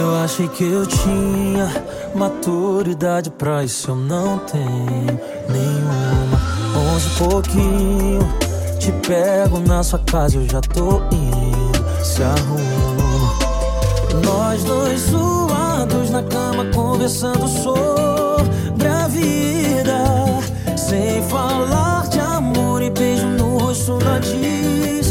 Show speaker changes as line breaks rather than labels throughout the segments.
Eu achei que eu tinha maturidade pra isso, eu não tenho nenhuma. Onze pouquinho, te pego na sua casa, eu já tô indo, se arruma. Nós dois suados na cama, conversando sobre a vida, sem falar de amor e beijo no rosto na despedida.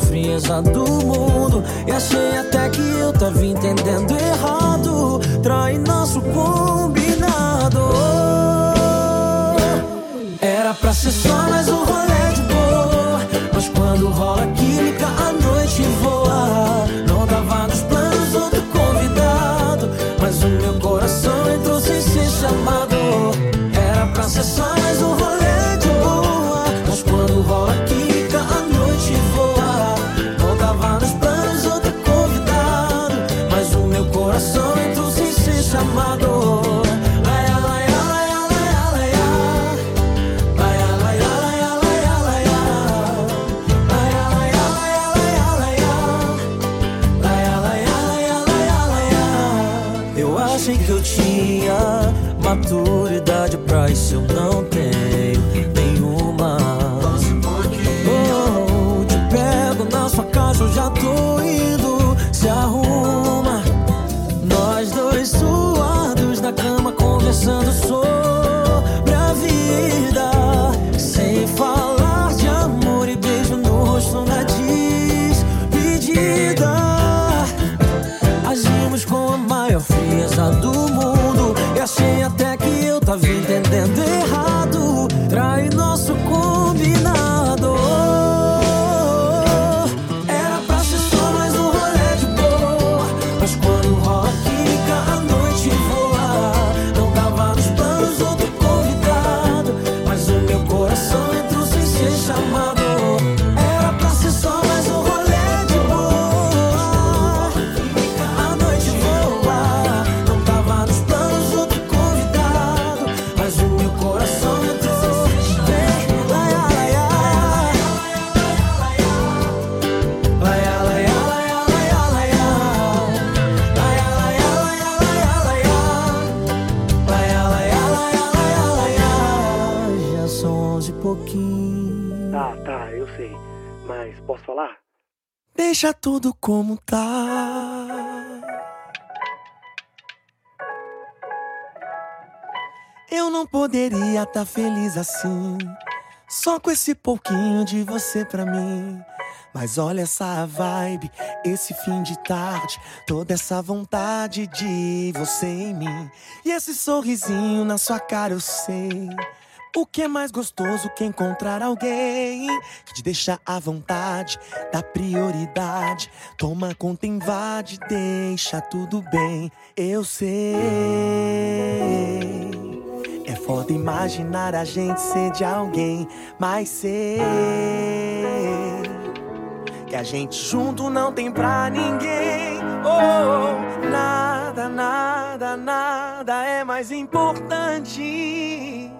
Frieza do mundo. E achei até que eu tava entendendo errado. Trai nosso combinado. Era pra ser só mais um rolê de boa. Mas quando rola química a noite voa tudo como tá. Eu não poderia estar feliz assim, só com esse pouquinho de você pra mim. Mas olha essa vibe, esse fim de tarde, toda essa vontade de você em mim. E esse sorrisinho na sua cara, eu sei. O que é mais gostoso que encontrar alguém que te deixa à vontade, dá prioridade, toma conta, invade, deixa tudo bem. Eu sei. É foda imaginar a gente ser de alguém, mas sei que a gente junto não tem pra ninguém. Oh, nada, nada, nada é mais importante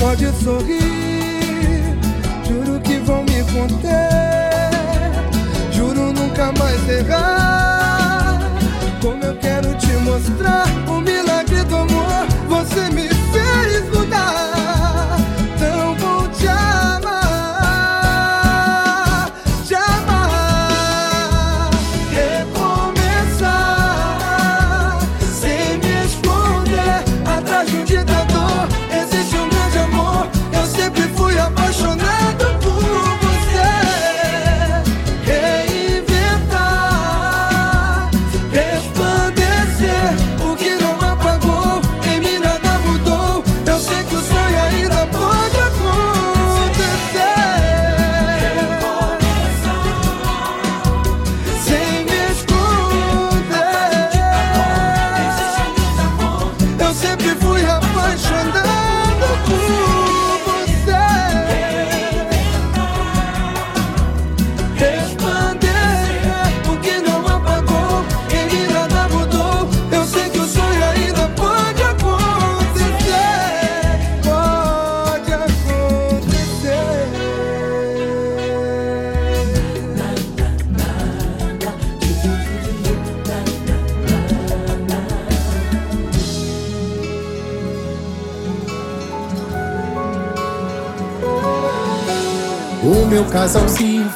pode sorrir. Juro que vão me conter. Juro nunca mais errar. Como eu quero te mostrar.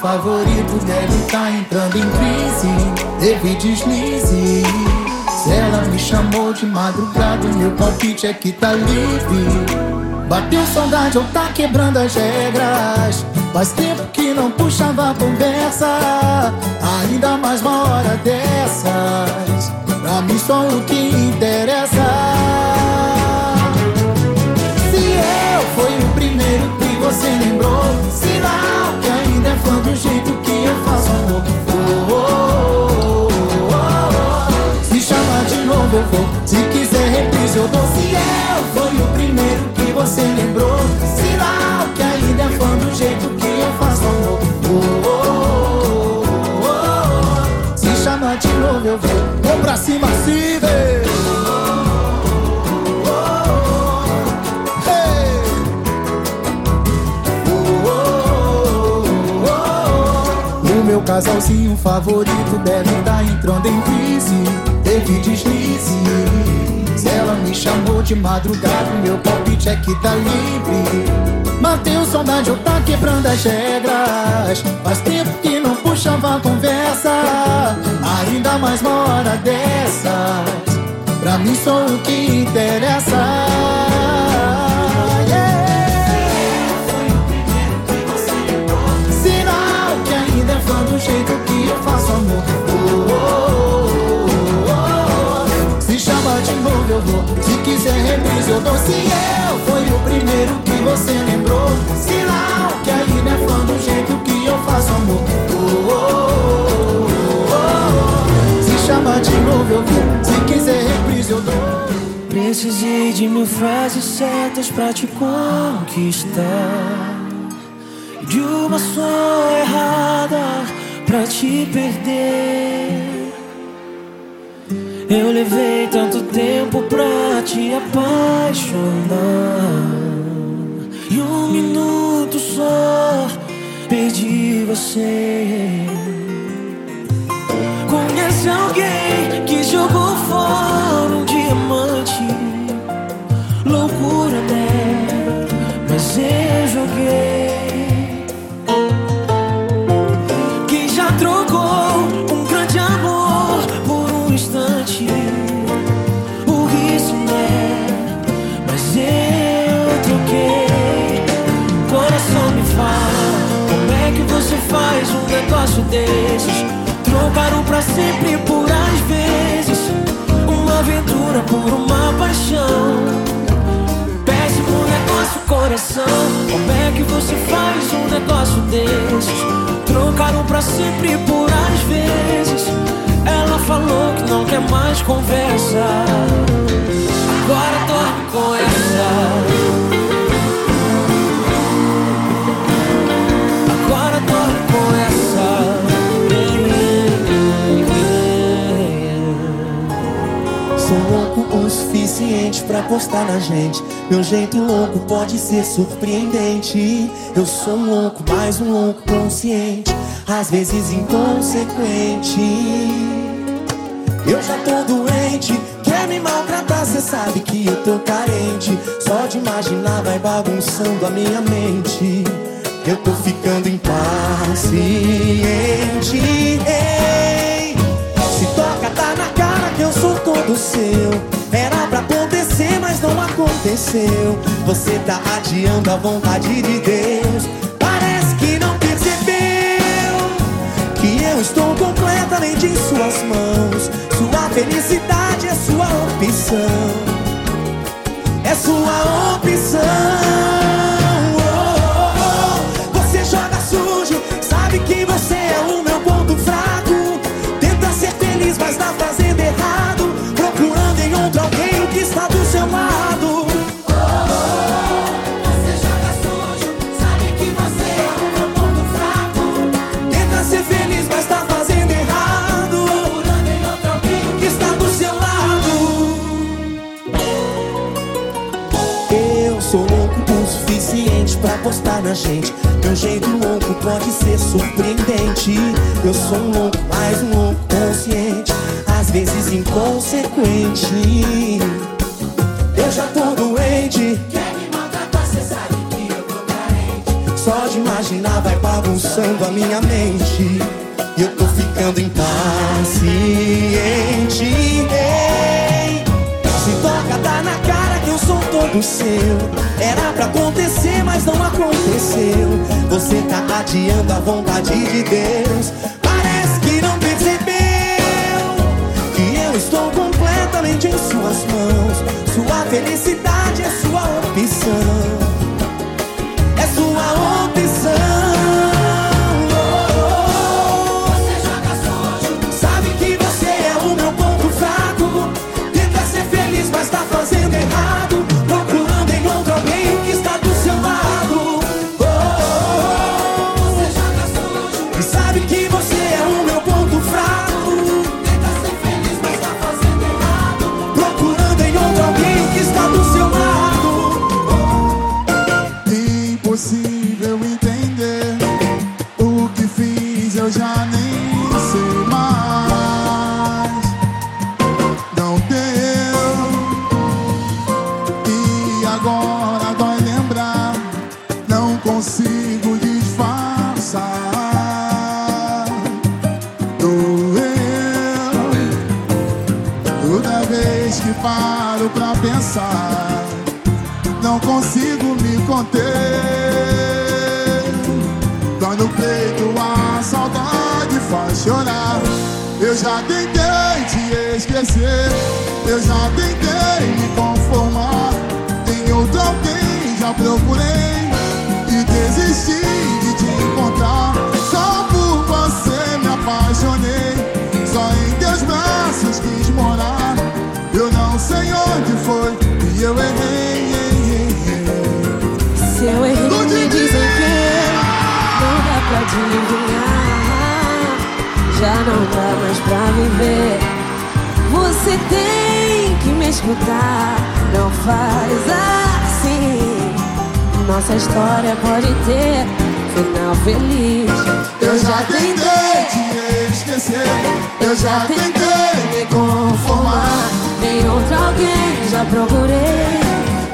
favorito deve tá entrando em crise. Teve deslize. Ela me chamou de madrugada, meu palpite é que tá livre. Bateu saudade ou tá quebrando as regras. Faz tempo que não puxava conversa. Ainda mais uma hora dessas. Pra mim só o que interessa. Se eu fui o primeiro que você lembrou, se lá. Vou. Se quiser reprise eu dou. Se eu fui o primeiro que você lembrou, sinal que ainda é fã do jeito que eu faço amor. Oh, oh, oh, oh, Se chamar de novo eu vou. Vou pra cima, se vê. O meu casalzinho favorito deve estar entrando em crise Teve deslize Se me chamou de madrugada Meu palpite é que tá livre. Mateu saudade ou tá quebrando as regras. Faz tempo que não puxava a conversa Ainda mais uma hora dessas. Pra mim só o que interessa reprise eu dou. Se eu fui o primeiro que você lembrou. Sinal que ainda é fã do jeito que eu faço amor. Oh, oh, oh, oh. Se chama de novo eu vou. Se quiser reprise eu dou.
Precisei de mil frases certas pra te conquistar. De uma só errada pra te perder. Eu levei tanto tempo pra te apaixonar. E um minuto só perdi você. Conhece alguém que jogou fora um diamante? Loucura, né? Mas eu joguei. Desses? Trocaram pra sempre por às vezes. Uma aventura por uma paixão. Péssimo negócio, coração. Como é que você faz um negócio desses? Trocaram pra sempre por às vezes. Ela falou que não quer mais conversa. Agora dorme com essa.
Pra apostar na gente. Meu jeito louco pode ser surpreendente. Eu sou um louco, mais um louco consciente, às vezes inconsequente. Eu já tô doente, quer me maltratar, cê sabe que eu tô carente. Só de imaginar vai bagunçando a minha mente. Eu tô ficando impaciente. Ei, se toca, tá na cara que eu sou todo seu. Não aconteceu. Você tá adiando a vontade de Deus. Parece que não percebeu que eu estou completamente em suas mãos. Sua felicidade é sua opção. É sua opção. Apostar na gente. Meu jeito louco pode ser surpreendente. Eu sou um louco, mais um louco consciente, às vezes inconsequente. Eu já tô doente. Quer me maltratar, cê sabe que eu tô carente. Só de imaginar vai bagunçando a minha mente. E eu tô ficando impaciente.
Do seu. Era pra acontecer, mas não aconteceu. Você tá adiando a vontade de Deus. Parece que não percebeu que eu estou completamente em suas mãos. Sua felicidade é sua opção. É sua opção.
Já tentei te esquecer, eu já tentei me conformar. Tem outro alguém, já procurei e desisti de te encontrar. Só por você me apaixonei, só em teus braços quis morar. Eu não sei onde foi e eu errei.
Se eu errei, me dizem que não dá pra adivinhar. Já não dá mais pra viver. Você tem que me escutar. Não faz assim. Nossa história pode ter final feliz.
Eu já tentei te esquecer, eu já tentei me conformar.
Em outro alguém já procurei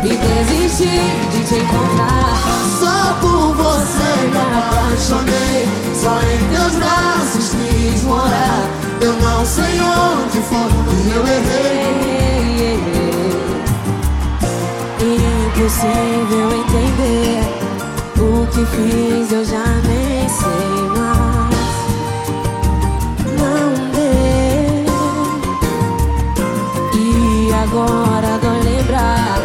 e desisti de te encontrar.
Só por você me apaixonei, só em teus braços quis Eu não sei onde foi e eu errei.
Impossível entender o que fiz, eu já nem sei mais. Não deu. E agora dói lembrar,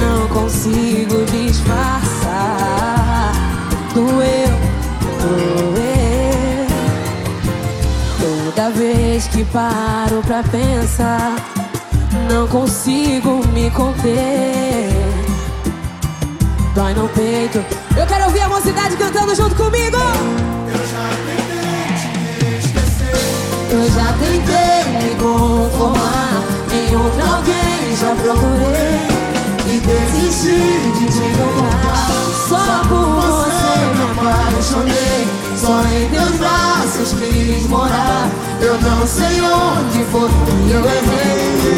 não consigo que paro pra pensar, não consigo me conter. Dói no peito. Eu quero ouvir a mocidade cantando junto comigo. Eu já tentei me conformar. Em outro alguém já procurei. E desisti de te encontrar. Só por você me apaixonei.
Só em teus braços quis morar. Eu não sei onde foi e eu errei.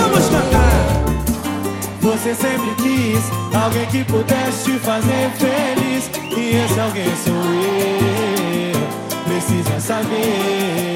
Vamos cantar! Você sempre quis alguém que pudesse te fazer feliz. E esse alguém sou eu. Precisa saber.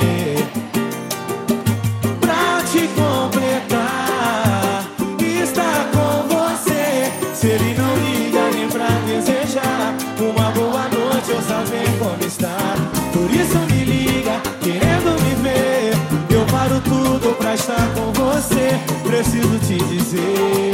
Estar com você. Preciso te dizer.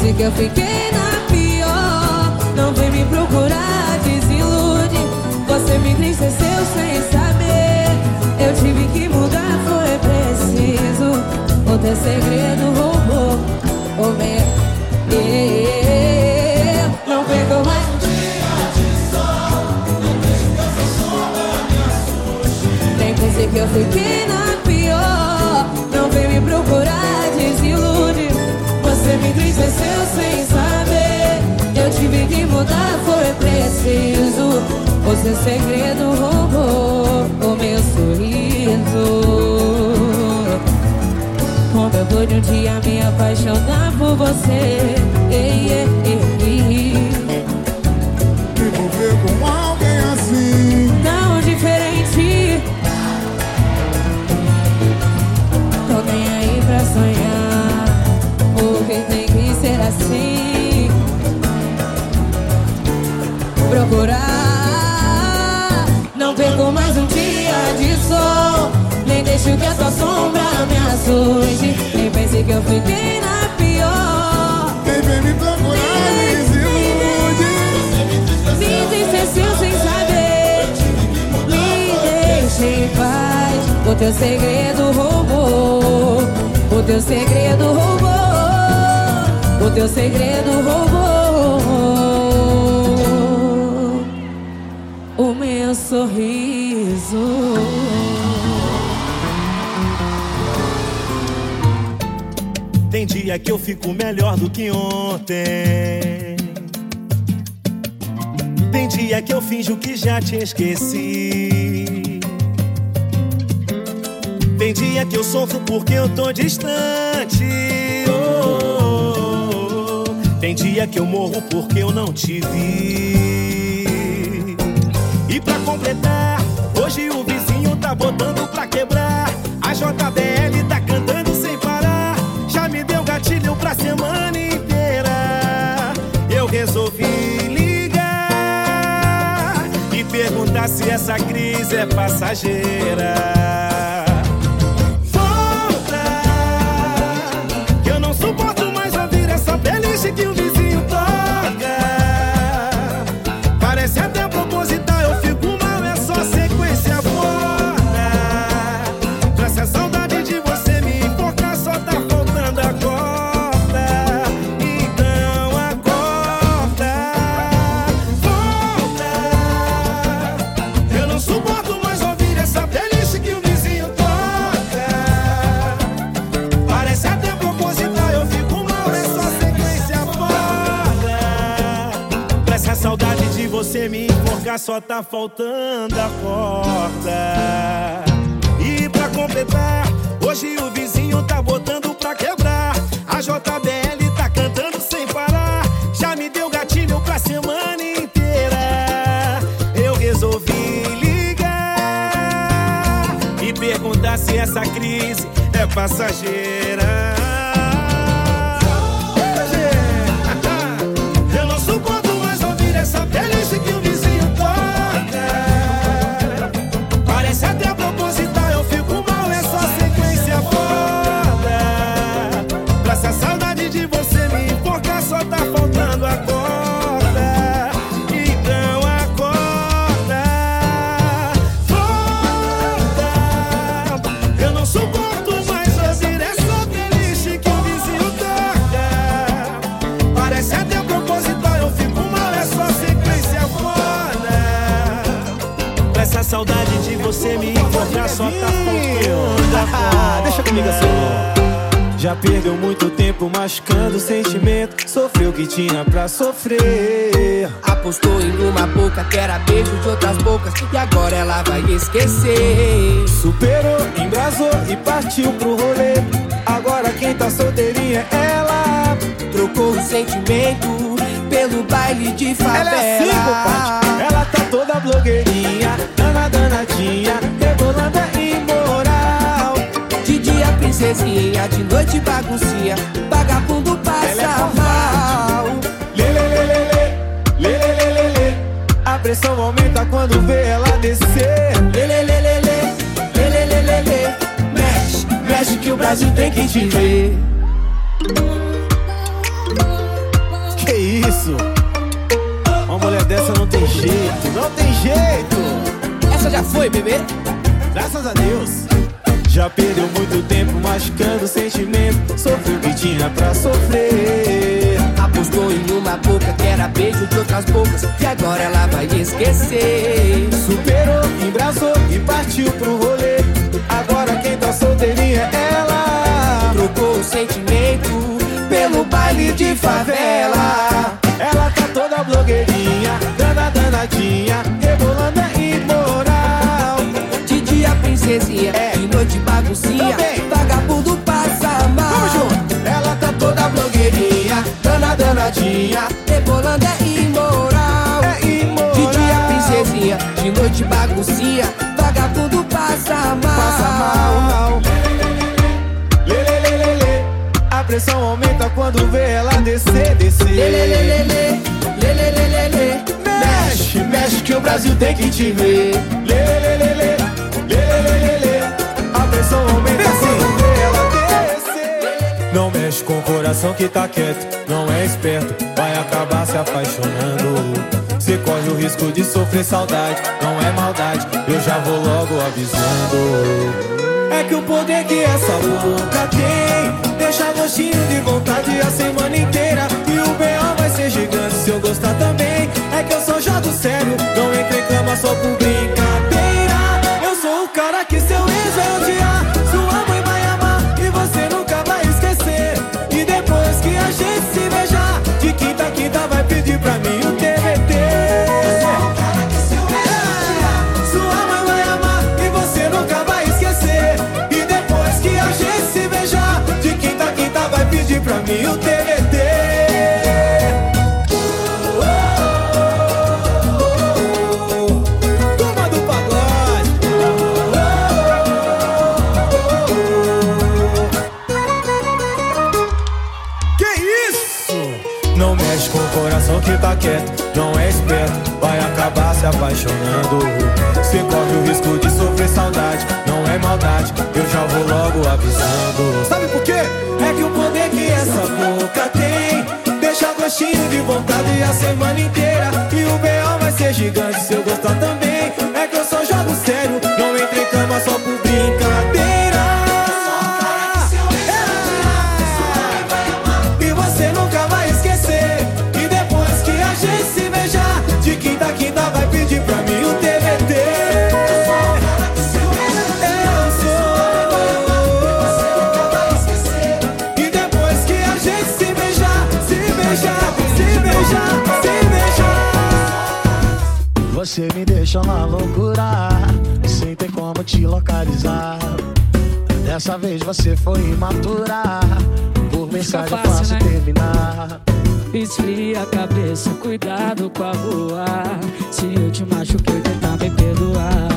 Pense que eu fiquei na pior. Não vem me procurar, desilude. Você me entristeceu sem saber. Eu tive que mudar, foi preciso. O teu segredo roubou o meu. Eu não pegou mais um dia de sol. Não deixe que essa sombra me assuste. Nem pensei que eu fiquei Entristeceu sem saber. Eu tive que mudar, foi preciso. O seu segredo roubou o meu sorriso Como eu pude um dia me apaixonar por você ei, ei, ei, ei.
Me
assuste Nem pense que eu fiquei na pior.
Quem vem me procurar me desilude.
Me entristeceu sem saber. Me deixe em paz. O teu segredo roubou. O teu segredo roubou. O teu segredo roubou. Meu sorriso.
Tem dia que eu fico melhor do que ontem. Tem dia que eu finjo que já te esqueci. Tem dia que eu sofro porque eu tô distante. Oh, oh, oh. Tem dia que eu morro porque eu não te vi. E pra completar, hoje o vizinho tá botando pra quebrar. A JBL gatilho pra semana inteira. Eu resolvi ligar e perguntar se essa crise é passageira. Volta, que eu não suporto mais ouvir essa playlist que o
só tá faltando a corda. E pra completar, hoje o vizinho tá botando pra quebrar. A JBL tá cantando sem parar. Já me deu gatilho pra semana inteira. Eu resolvi ligar e perguntar se essa crise é passageira. Você me encontrar, só tá faltando a corda.
Deixa comigo assim. Já perdeu muito tempo machucando o sentimento. Sofreu o que tinha pra sofrer.
Apostou em uma boca que era beijo de outras bocas E agora ela vai esquecer
Superou, embrasou e partiu pro rolê. Agora quem tá solteirinha é ela.
Trocou o sentimento pelo baile de favela
Ela é assim. Ela tá toda blogueirinha, dana danadinha, rebolando é imoral.
De dia princesinha, de noite baguncinha, vagabundo passa mal.
Lê, lê, lê, A pressão aumenta quando vê ela descer.
Lê, mexe, mexe que o Brasil tem que te ver.
Jeito.
Essa já foi, bebê?
Graças a Deus. Já perdeu muito tempo machucando o sentimento. Sofreu o que tinha pra sofrer.
Apostou em uma boca que era beijo de outras bocas E agora ela vai esquecer
Superou, embrasou e partiu pro rolê. Agora quem tá solteirinha é ela.
Trocou o sentimento pelo baile de favela
Ela tá toda blogueirinha, danadinha, rebolando é imoral.
De dia princesinha, de noite baguncinha
Também. o Brasil tem que te ver. Lê, lê, lê, lê, lê, lê, A pressão aumenta assim, ela. Não mexe com o coração que tá quieto, não é esperto, vai acabar se apaixonando. Se corre o risco de sofrer saudade, não é maldade, eu já vou logo avisando. É que o poder que essa louca tem deixa gostinho de vontade a semana inteira. E o ba vai ser gigante se eu gostar também sério, não entro em cama só por brincadeira. Eu sou o cara que seu ex com o coração que tá quieto, não é esperto, vai acabar se apaixonando. Você corre o risco de sofrer saudade, não é maldade, eu já vou logo avisando. Sabe por quê? É que o poder que essa boca tem deixa gostinho de vontade a semana inteira. E o B.O. vai ser gigante se eu gostar também. É que eu só jogo sério,
Na loucura, sem ter como te localizar. Dessa vez você foi imatura, por mensagem
fácil,
fácil
né?
terminar.
Esfria a cabeça, cuidado com a rua. Se eu te machuquei, tenta me perdoar.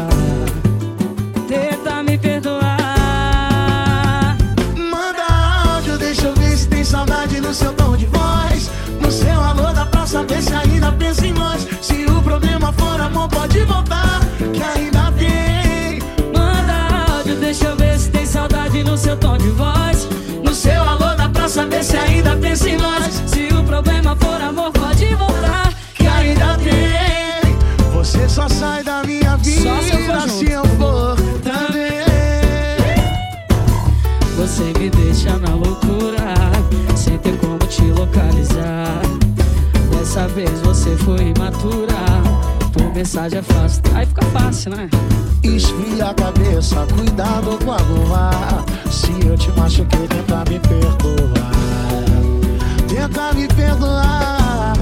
Tenta me perdoar.
Manda áudio, deixa eu ver se tem saudade no seu tom de voz. No seu alô dá pra saber se ainda pensa em nós. Se o problema amor, pode voltar, que ainda tem.
Manda áudio, deixa eu ver se tem saudade no seu tom de voz. No seu alô dá pra saber se ainda pensa em nós. Se o problema for amor, pode voltar, que ainda tem.
Você só sai da minha vida
Só se eu for
se eu for também.
Você me deixa na loucura, sem ter como te localizar. Dessa vez você foi imatura, mensagem é fácil. Aí fica fácil, né?
Esfria a cabeça, cuidado com a lua. Se eu te machuquei, tenta me perdoar. Tenta me perdoar.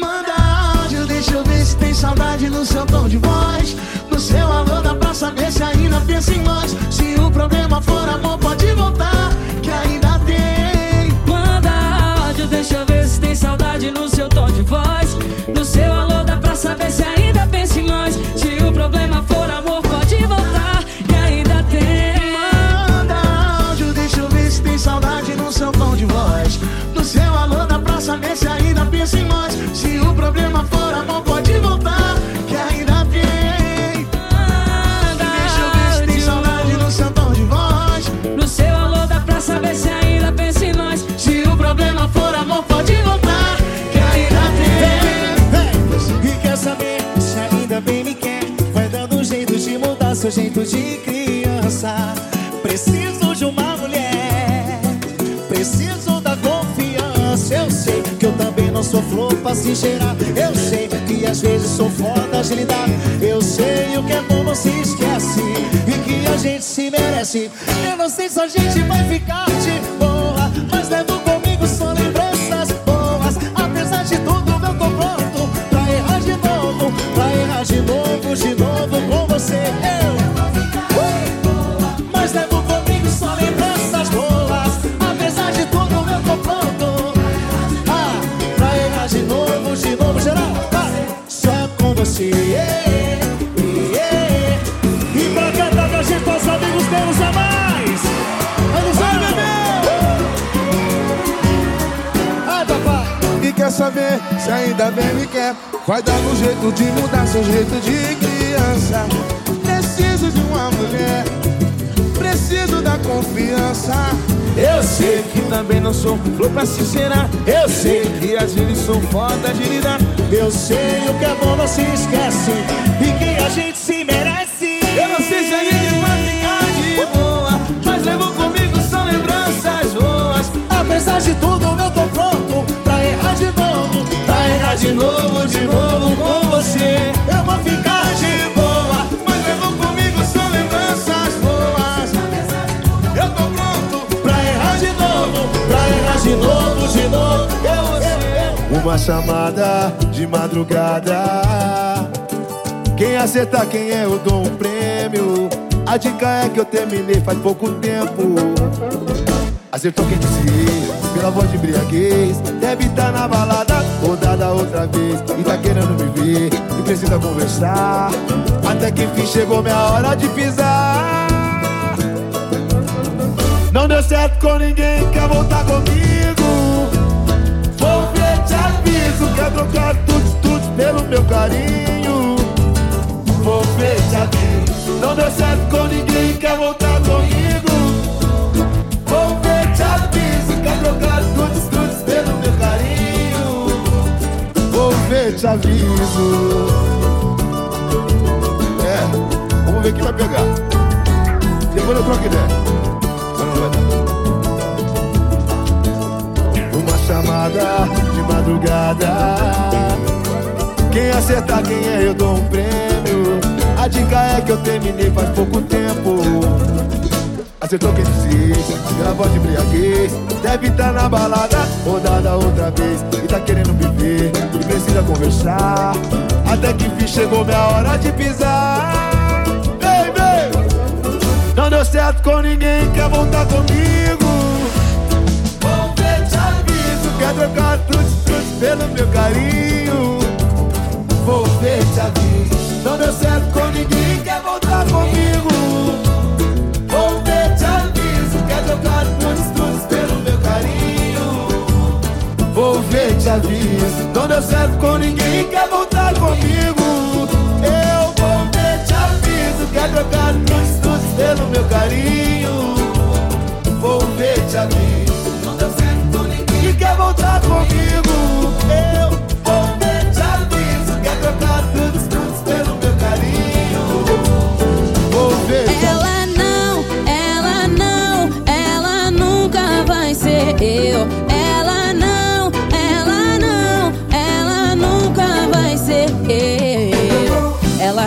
Manda áudio, deixa eu ver se tem saudade no seu tom de voz. No seu alô dá pra saber se ainda pensa em nós. Se o problema for amor, pode voltar, que ainda tem.
Manda áudio, deixa eu ver se tem saudade no seu tom de voz. Saber se ainda pensa em nós. Se o problema for amor, pode voltar, que ainda tem.
Manda áudio, deixa eu ver se tem saudade no seu tom de voz. No seu alô dá pra saber se ainda pensa em nós. Se o problema for amor, pode seu
jeito de criança. Preciso de uma mulher. Preciso da confiança. Eu sei que eu também não sou flor pra se cheirar. Eu sei que às vezes sou foda de Eu sei o que é bom não se esquece. E que a gente se merece. Eu não sei se a gente vai ficar
Saber se ainda bem me quer. Vai dar um jeito de mudar seu jeito de criança. Preciso de uma mulher Preciso da confiança.
Eu sei
Que também não sou flor pra se cheirar
Eu sei
E às vezes sou foda de lidar.
Eu sei o que é bom não se esquece. E que a gente se merece.
Eu não sei se a gente vai ficar de boa Mas levo comigo são lembranças boas.
Apesar de tudo eu
Uma chamada de madrugada. Quem acertar quem é, eu dou um prêmio. A dica é que eu terminei faz pouco tempo. Acertou quem disse pela voz de embriaguez. Deve estar na balada, rodada outra vez. E tá querendo me ver, e precisa conversar. Até que enfim chegou minha hora de pisar. Não deu certo com ninguém, quer voltar comigo. Quer trocar tudo, tudo pelo meu carinho. Vou aviso, não deu certo com ninguém, quer voltar comigo. Vou aviso, quer trocar tudo, tudo pelo meu carinho. Vou ver, te aviso. É, vamos ver quem vai pegar. Depois eu troco ideia. Mas não vai dar. Uma chamada madrugada. Quem acertar quem é, eu dou um prêmio. A dica é que eu terminei faz pouco tempo. Acertou quem pela voz de embriaguez. Deve estar na balada, rodada outra vez. E tá querendo me ver, e precisa conversar. Até que enfim chegou minha hora de pisar Não deu certo com ninguém, quer voltar comigo Vou ver, te aviso Quer trocar tudo pelo meu carinho. Vou ver, te aviso Não deu certo com ninguém, quer voltar comigo. Vou ver, te aviso Quer trocar tudo, tudo pelo meu carinho. Vou ver, te aviso Não deu certo com ninguém, quer voltar comigo. Eu vou ver, te aviso Quer trocar tudo, tudo pelo meu carinho. Vou ver, te aviso quer voltar comigo? Eu vou ver, te aviso Quer trocar tudo, tudo pelo meu carinho. Vou te
Ela não, ela não, ela nunca vai ser eu.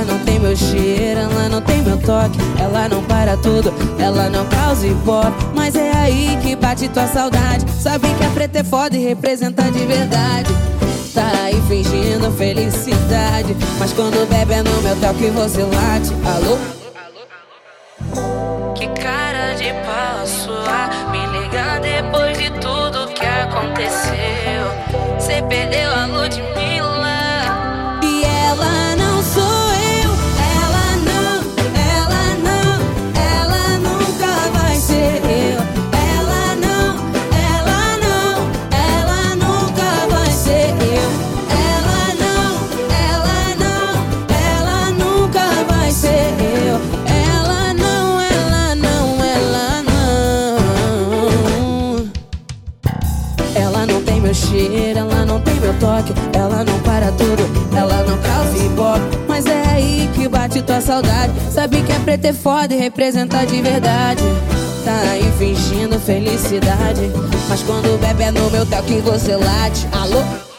Ela não tem meu cheiro, ela não tem meu toque, ela não para tudo, ela não causa ibope. Mas é aí que bate tua saudade. Sabe que a preta é foda e representa de verdade. Tá aí fingindo felicidade, mas quando bebe é no meu toque você late. Alô? Que cara de pau sua Me liga de Que é foda e representa de verdade Tá aí fingindo felicidade Mas quando bebe é no meu toque você late Alô?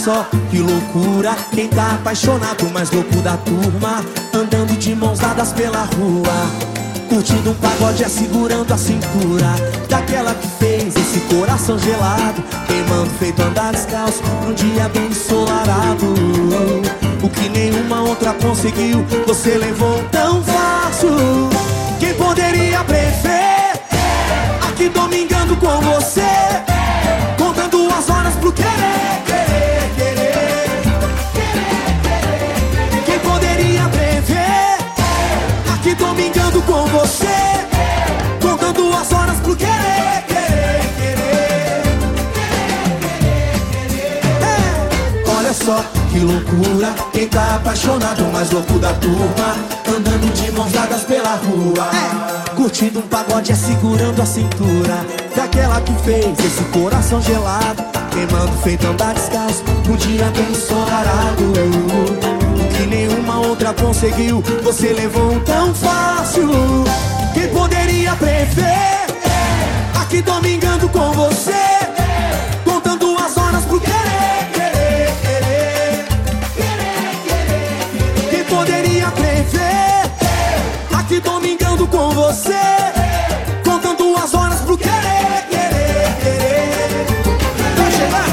Só que loucura, quem tá apaixonado, mais louco da turma, andando de mãos dadas pela rua, curtindo um pagode, é segurando a cintura, daquela que fez esse coração gelado, queimando feito andar descalço, num dia bem ensolarado. O que nenhuma outra conseguiu, você levou tão fácil. Quem poderia prever? Aqui domingando com você, contando as horas pro querer, querer, só. Que loucura, quem tá apaixonado, mais louco da turma, andando de mãos dadas pela rua. Curtindo um pagode, é segurando a cintura. Daquela que fez esse coração gelado. Queimando feito andar descalço Um dia bem ensolarado. O que nenhuma outra conseguiu Você levou tão fácil. Quem poderia prever? Aqui domingando com você você Contando as horas pro querer, querer, querer Vai chegar?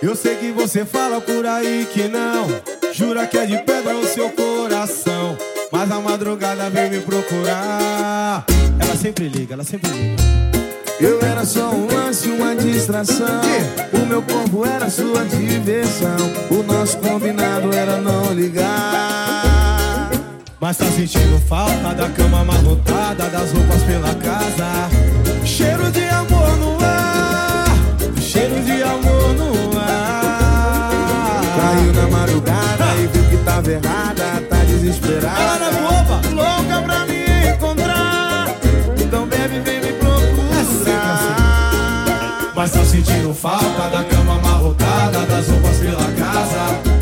Eu sei que você fala por aí que não Jura que é de pedra o seu coração Mas a madrugada veio me procurar Ela sempre liga, ela sempre liga
Eu era só um lance, uma distração. O meu corpo era sua diversão. O nosso combinado era não ligar.
Mas tá sentindo falta da cama mais lotada Das roupas pela casa Cheiro de amor no ar Cheiro de amor no ar
Caiu na madrugada e viu que tava errada, tá desesperada.
Ela na boba
louca pra me encontrar. Então bebe, vem me
Mas tô sentindo falta da cama amarrotada, das roupas pela casa.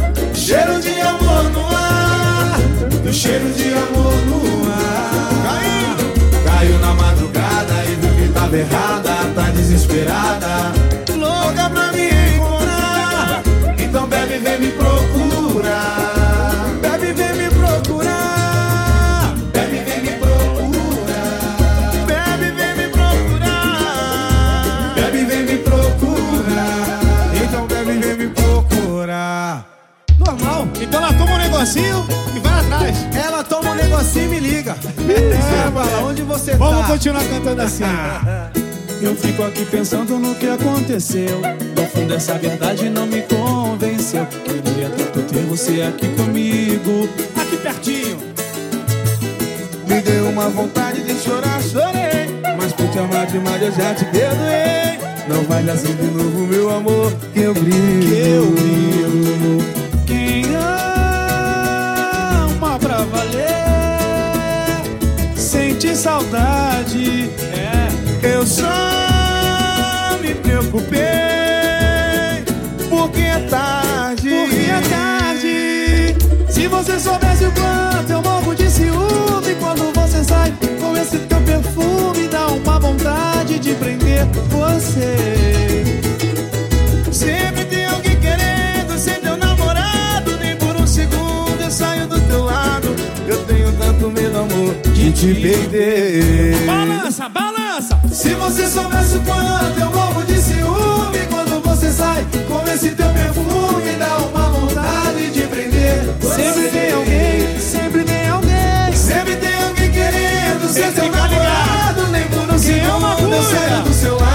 Cheiro de amor no ar. Caiu na madrugada e viu que tava errada, tá desesperada. Louca pra me encontrar, então bebe, vem me procurar. Você
Vamos
tá?
continuar cantando assim.
Eu fico aqui pensando no que aconteceu. No fundo, essa verdade não me convenceu. Queria tanto ter você aqui comigo.
Aqui pertinho.
Me deu uma vontade de chorar, chorei. Mas por te amar demais eu já te perdoei. Não vai assim de novo, meu amor, que eu brilho.
Que eu brilho. Saudade. É.
Eu só me preocupei porque é tarde.
Porque é tarde. Se você soubesse o quanto eu morro de ciúme quando você sai com esse teu perfume, dá uma vontade de prender você.
Te perder.
Balança, balança.
Se você soubesse o quanto eu morro de ciúme quando você sai com esse teu perfume, dá uma vontade de prender.
Sempre tem alguém, sempre tem alguém.
Sempre tem alguém querendo ser
Esse fica
namorado. Nem por um
é
segundo eu saio do seu lado.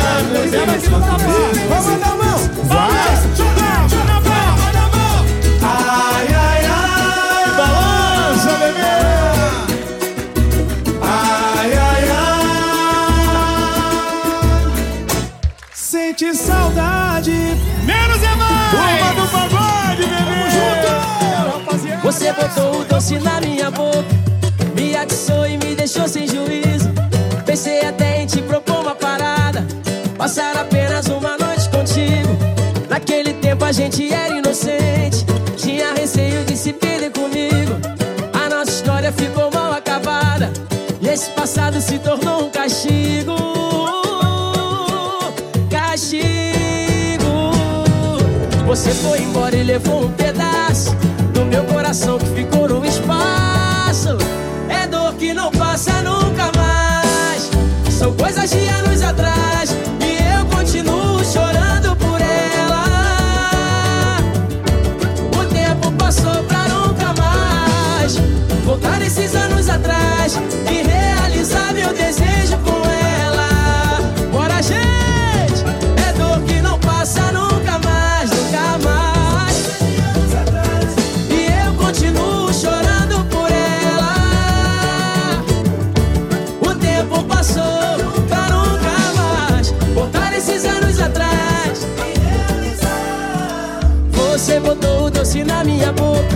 Vamos dar a mão.
Vai.
Você botou o doce na minha boca, me atiçou e me deixou sem juízo. Pensei até em te propor uma parada, passar apenas uma noite contigo. Naquele tempo a gente era inocente, tinha receio de se perder comigo. A nossa história ficou mal acabada, e esse passado se tornou um castigo. Castigo. Você foi embora e levou um pedaço do meu coração que ficou no minha boca,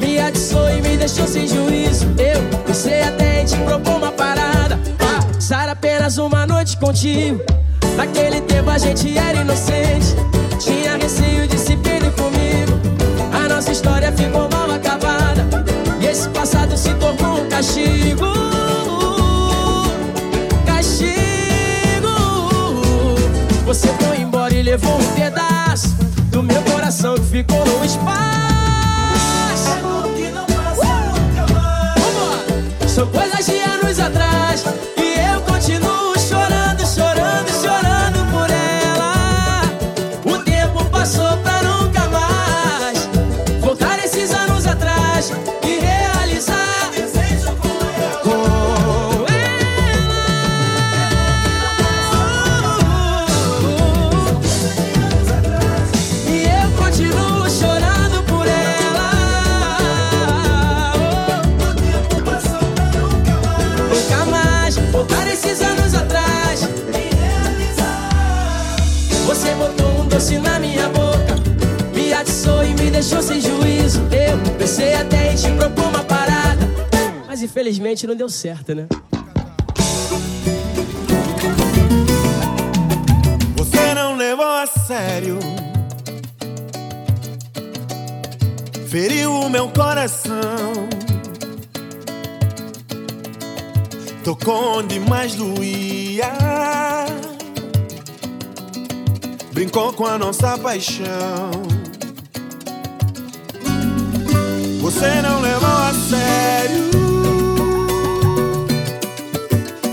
me atiçou e me deixou sem juízo. Eu pensei até em te propor uma parada, passar apenas uma noite contigo. Naquele tempo a gente era inocente, tinha receio de se perder comigo. A nossa história ficou mal acabada, e esse passado se tornou um castigo. Castigo. Você foi embora e levou um pedaço do meu coração que ficou no espaço. Deixou sem juízo. Eu pensei até em te propor uma parada, mas infelizmente não deu certo, né?
Você não leu
sério. Feriu o meu coração. Tocou onde mais doía. Brincou com a nossa paixão. Você não levou a sério.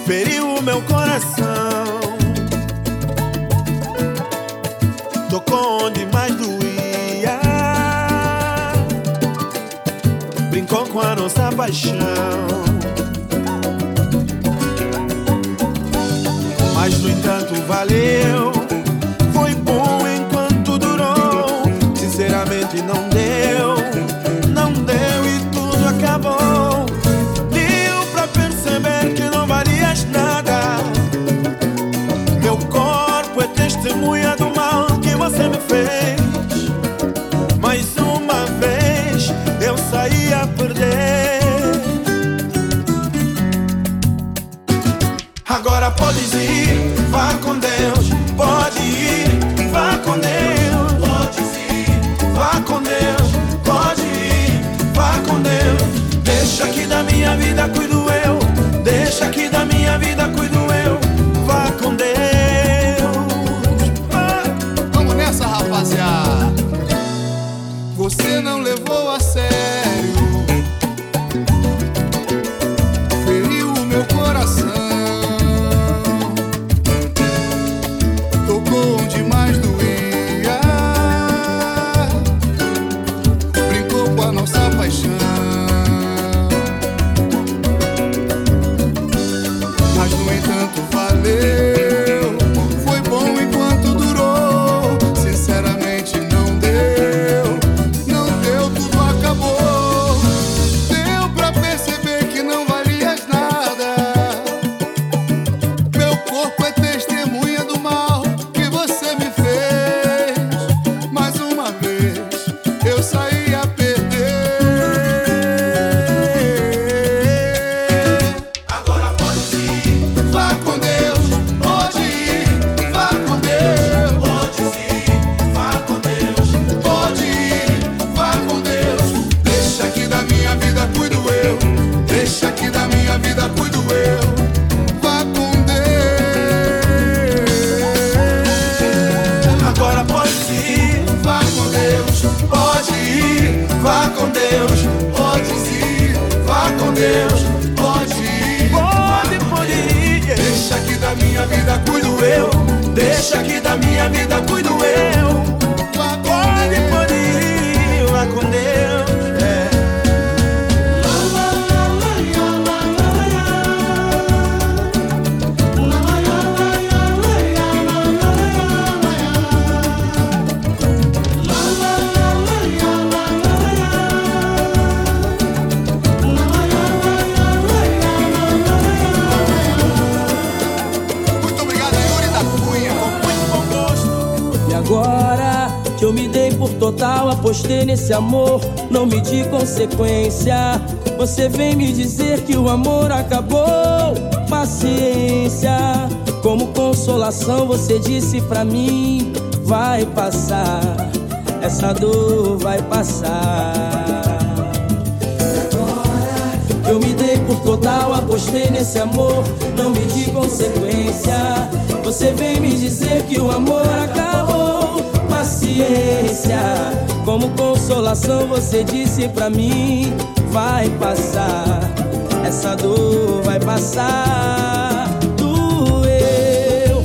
Feriu o meu coração. Tocou onde mais doía. Brincou com a nossa paixão. Mas no entanto valeu.
Nesse amor, não medi consequência. Você vem me dizer que o amor acabou. Paciência, como consolação, você disse pra mim: vai passar, essa dor vai passar. Eu me dei por total, apostei nesse amor, não medi consequência. Você vem me dizer que o amor acabou. Paciência, como consolação, você disse pra mim: vai passar, essa dor vai passar. Doeu,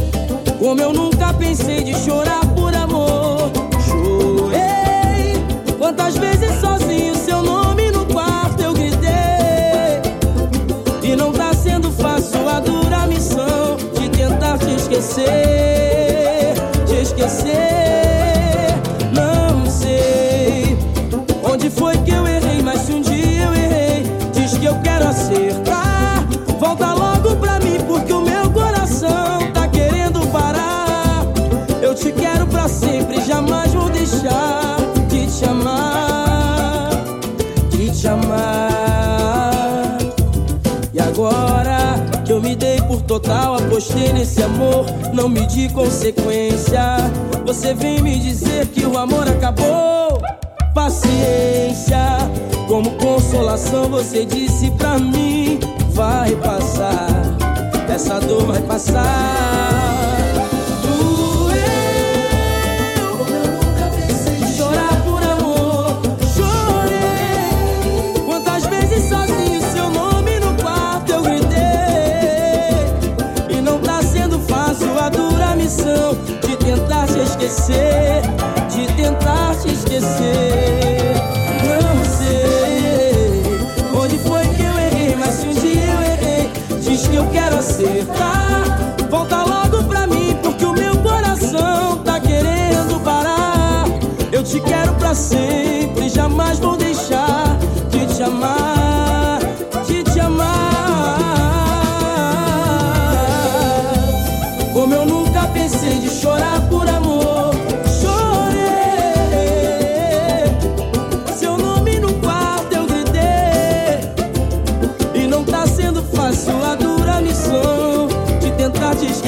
como eu nunca pensei de chorar por amor. Chorei, quantas vezes sozinho seu nome no quarto eu gritei. E não tá sendo fácil a dura missão de tentar te esquecer, te esquecer. E agora que eu me dei por total, apostei nesse amor, não medi consequência. Você vem me dizer que o amor acabou. Paciência, como consolação, você disse pra mim: vai passar, essa dor vai passar. Esquecer, de tentar te esquecer. Não sei onde foi que eu errei, mas se um dia eu errei, diz que eu quero acertar. Volta logo pra mim, porque o meu coração tá querendo parar. Eu te quero pra sempre,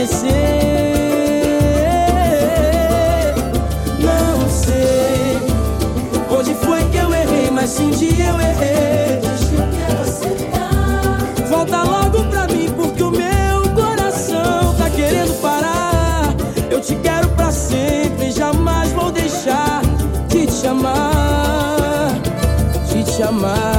esquecer. Não sei onde foi que eu errei, mas se um dia eu errei. Volta logo pra mim, porque o meu coração tá querendo parar. Eu te quero pra sempre, jamais vou deixar de te amar, de te amar.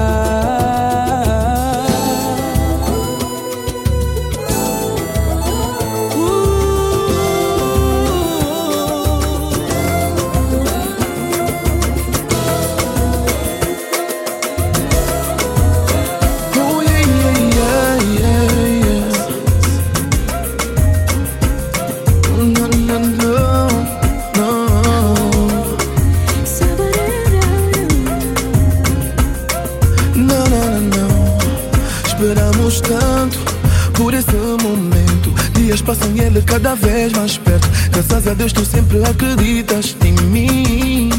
A Deus tu sempre acreditas em mim.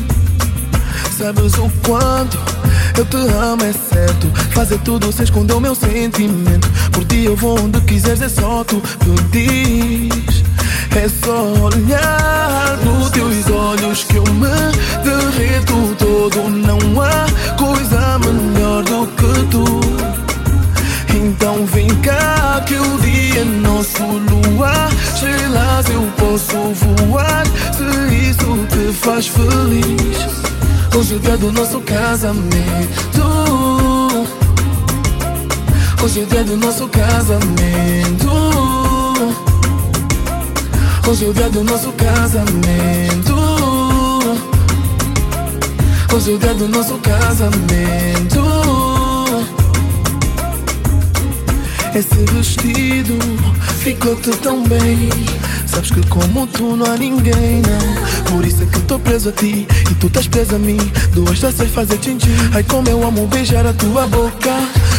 Sabes o quanto eu te amo, é certo. Fazer tudo sem esconder o meu sentimento. Por ti eu vou onde quiseres, é só tu pedis. É só olhar nos teus olhos que eu me derreto todo. Não há coisa melhor do que tu. Então vem cá que o dia é nosso luar Estrelas eu posso voar faz feliz. Hoje é dia do nosso casamento. Hoje é dia do nosso casamento. Hoje é dia do nosso casamento. Hoje é dia do nosso casamento. Esse vestido ficou-te tão bem. Sabes que como tu não há ninguém, não. Por isso é que tô preso a ti e tu estás preso a mim. Duas taças fazer tchim-tchim. Ai, como eu amo beijar a tua boca.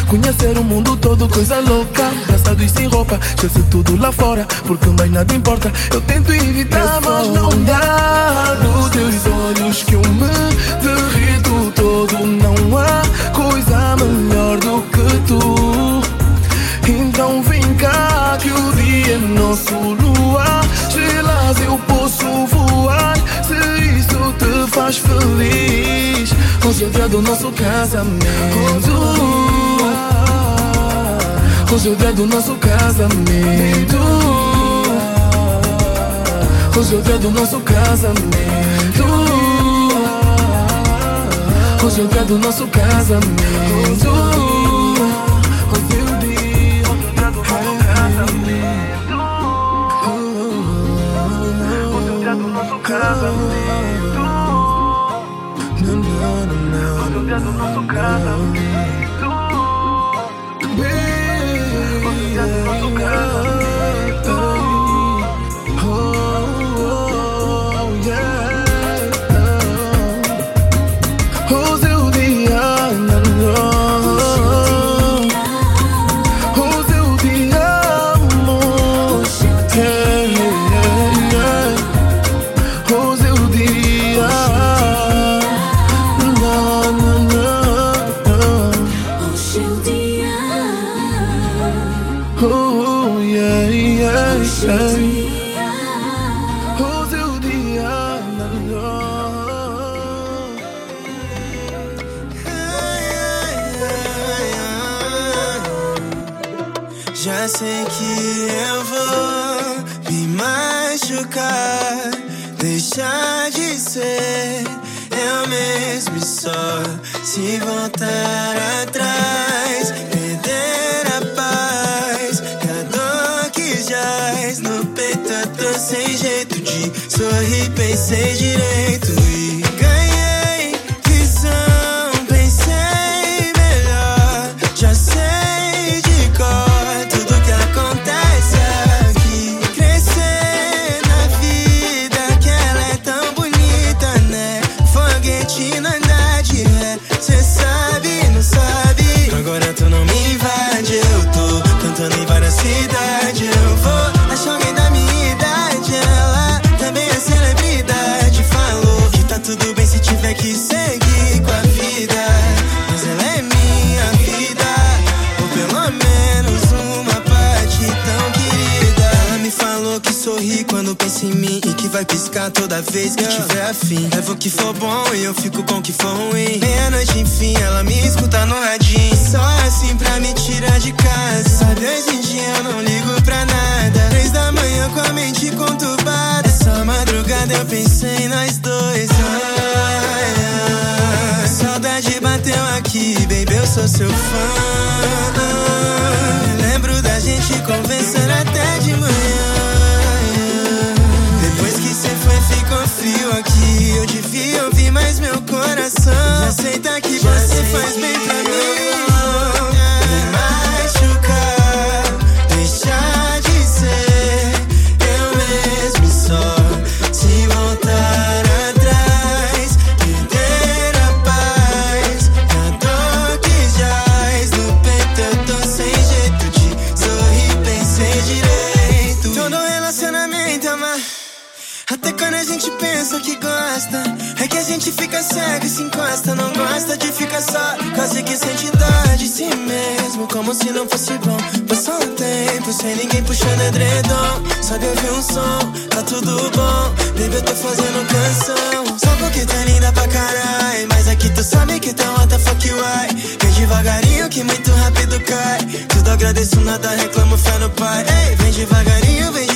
Conhecer o mundo todo, coisa louca. Abraçado e sem roupa, esquece tudo lá fora. Porque mais nada importa. Eu tento evitar, mas não dá. Nos teus olhos que eu me derrito todo. Não há coisa melhor do que tu. Então vem cá que o dia é nosso Hoje é o dia do nosso casamento. Hoje é o dia do nosso casamento. Hoje é o dia do nosso casamento. Hoje é o dia do nosso casamento Hoje
sorrir, pensei direito toda vez que tiver afim. Levo o que for bom e eu fico com o que for ruim. Meia-noite, enfim, ela me escuta no radinho. Só assim pra me tirar de casa. Sabe, hoje em dia eu não ligo pra nada. Três da manhã com a mente conturbada. Essa madrugada eu pensei em nós dois. Ai, ai. Saudade bateu aqui, baby, eu sou seu fã. Lembro da gente conversando até de manhã. Frio aqui. Eu devia ouvir mais meu coração. Já aceita que você faz bem pra mim. Fica se encosta. Não gosta de ficar só, quase que sente dó de si mesmo, como se não fosse bom. Passou um tempo sem ninguém puxando edredom. Sabe ouvir um som, tá tudo bom. Baby, eu tô fazendo canção. Só porque tá linda pra caralho. Mas aqui tu sabe que tá what the fuck ai. Vem devagarinho que muito rápido cai. Tudo agradeço, nada reclamo, fé no pai. Ei, vem devagarinho, vem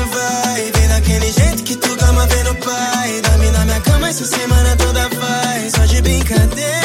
vai. Vem daquele jeito que tu gama, vem no pai. Dorme na minha cama essa semana toda vai. Só de brincadeira.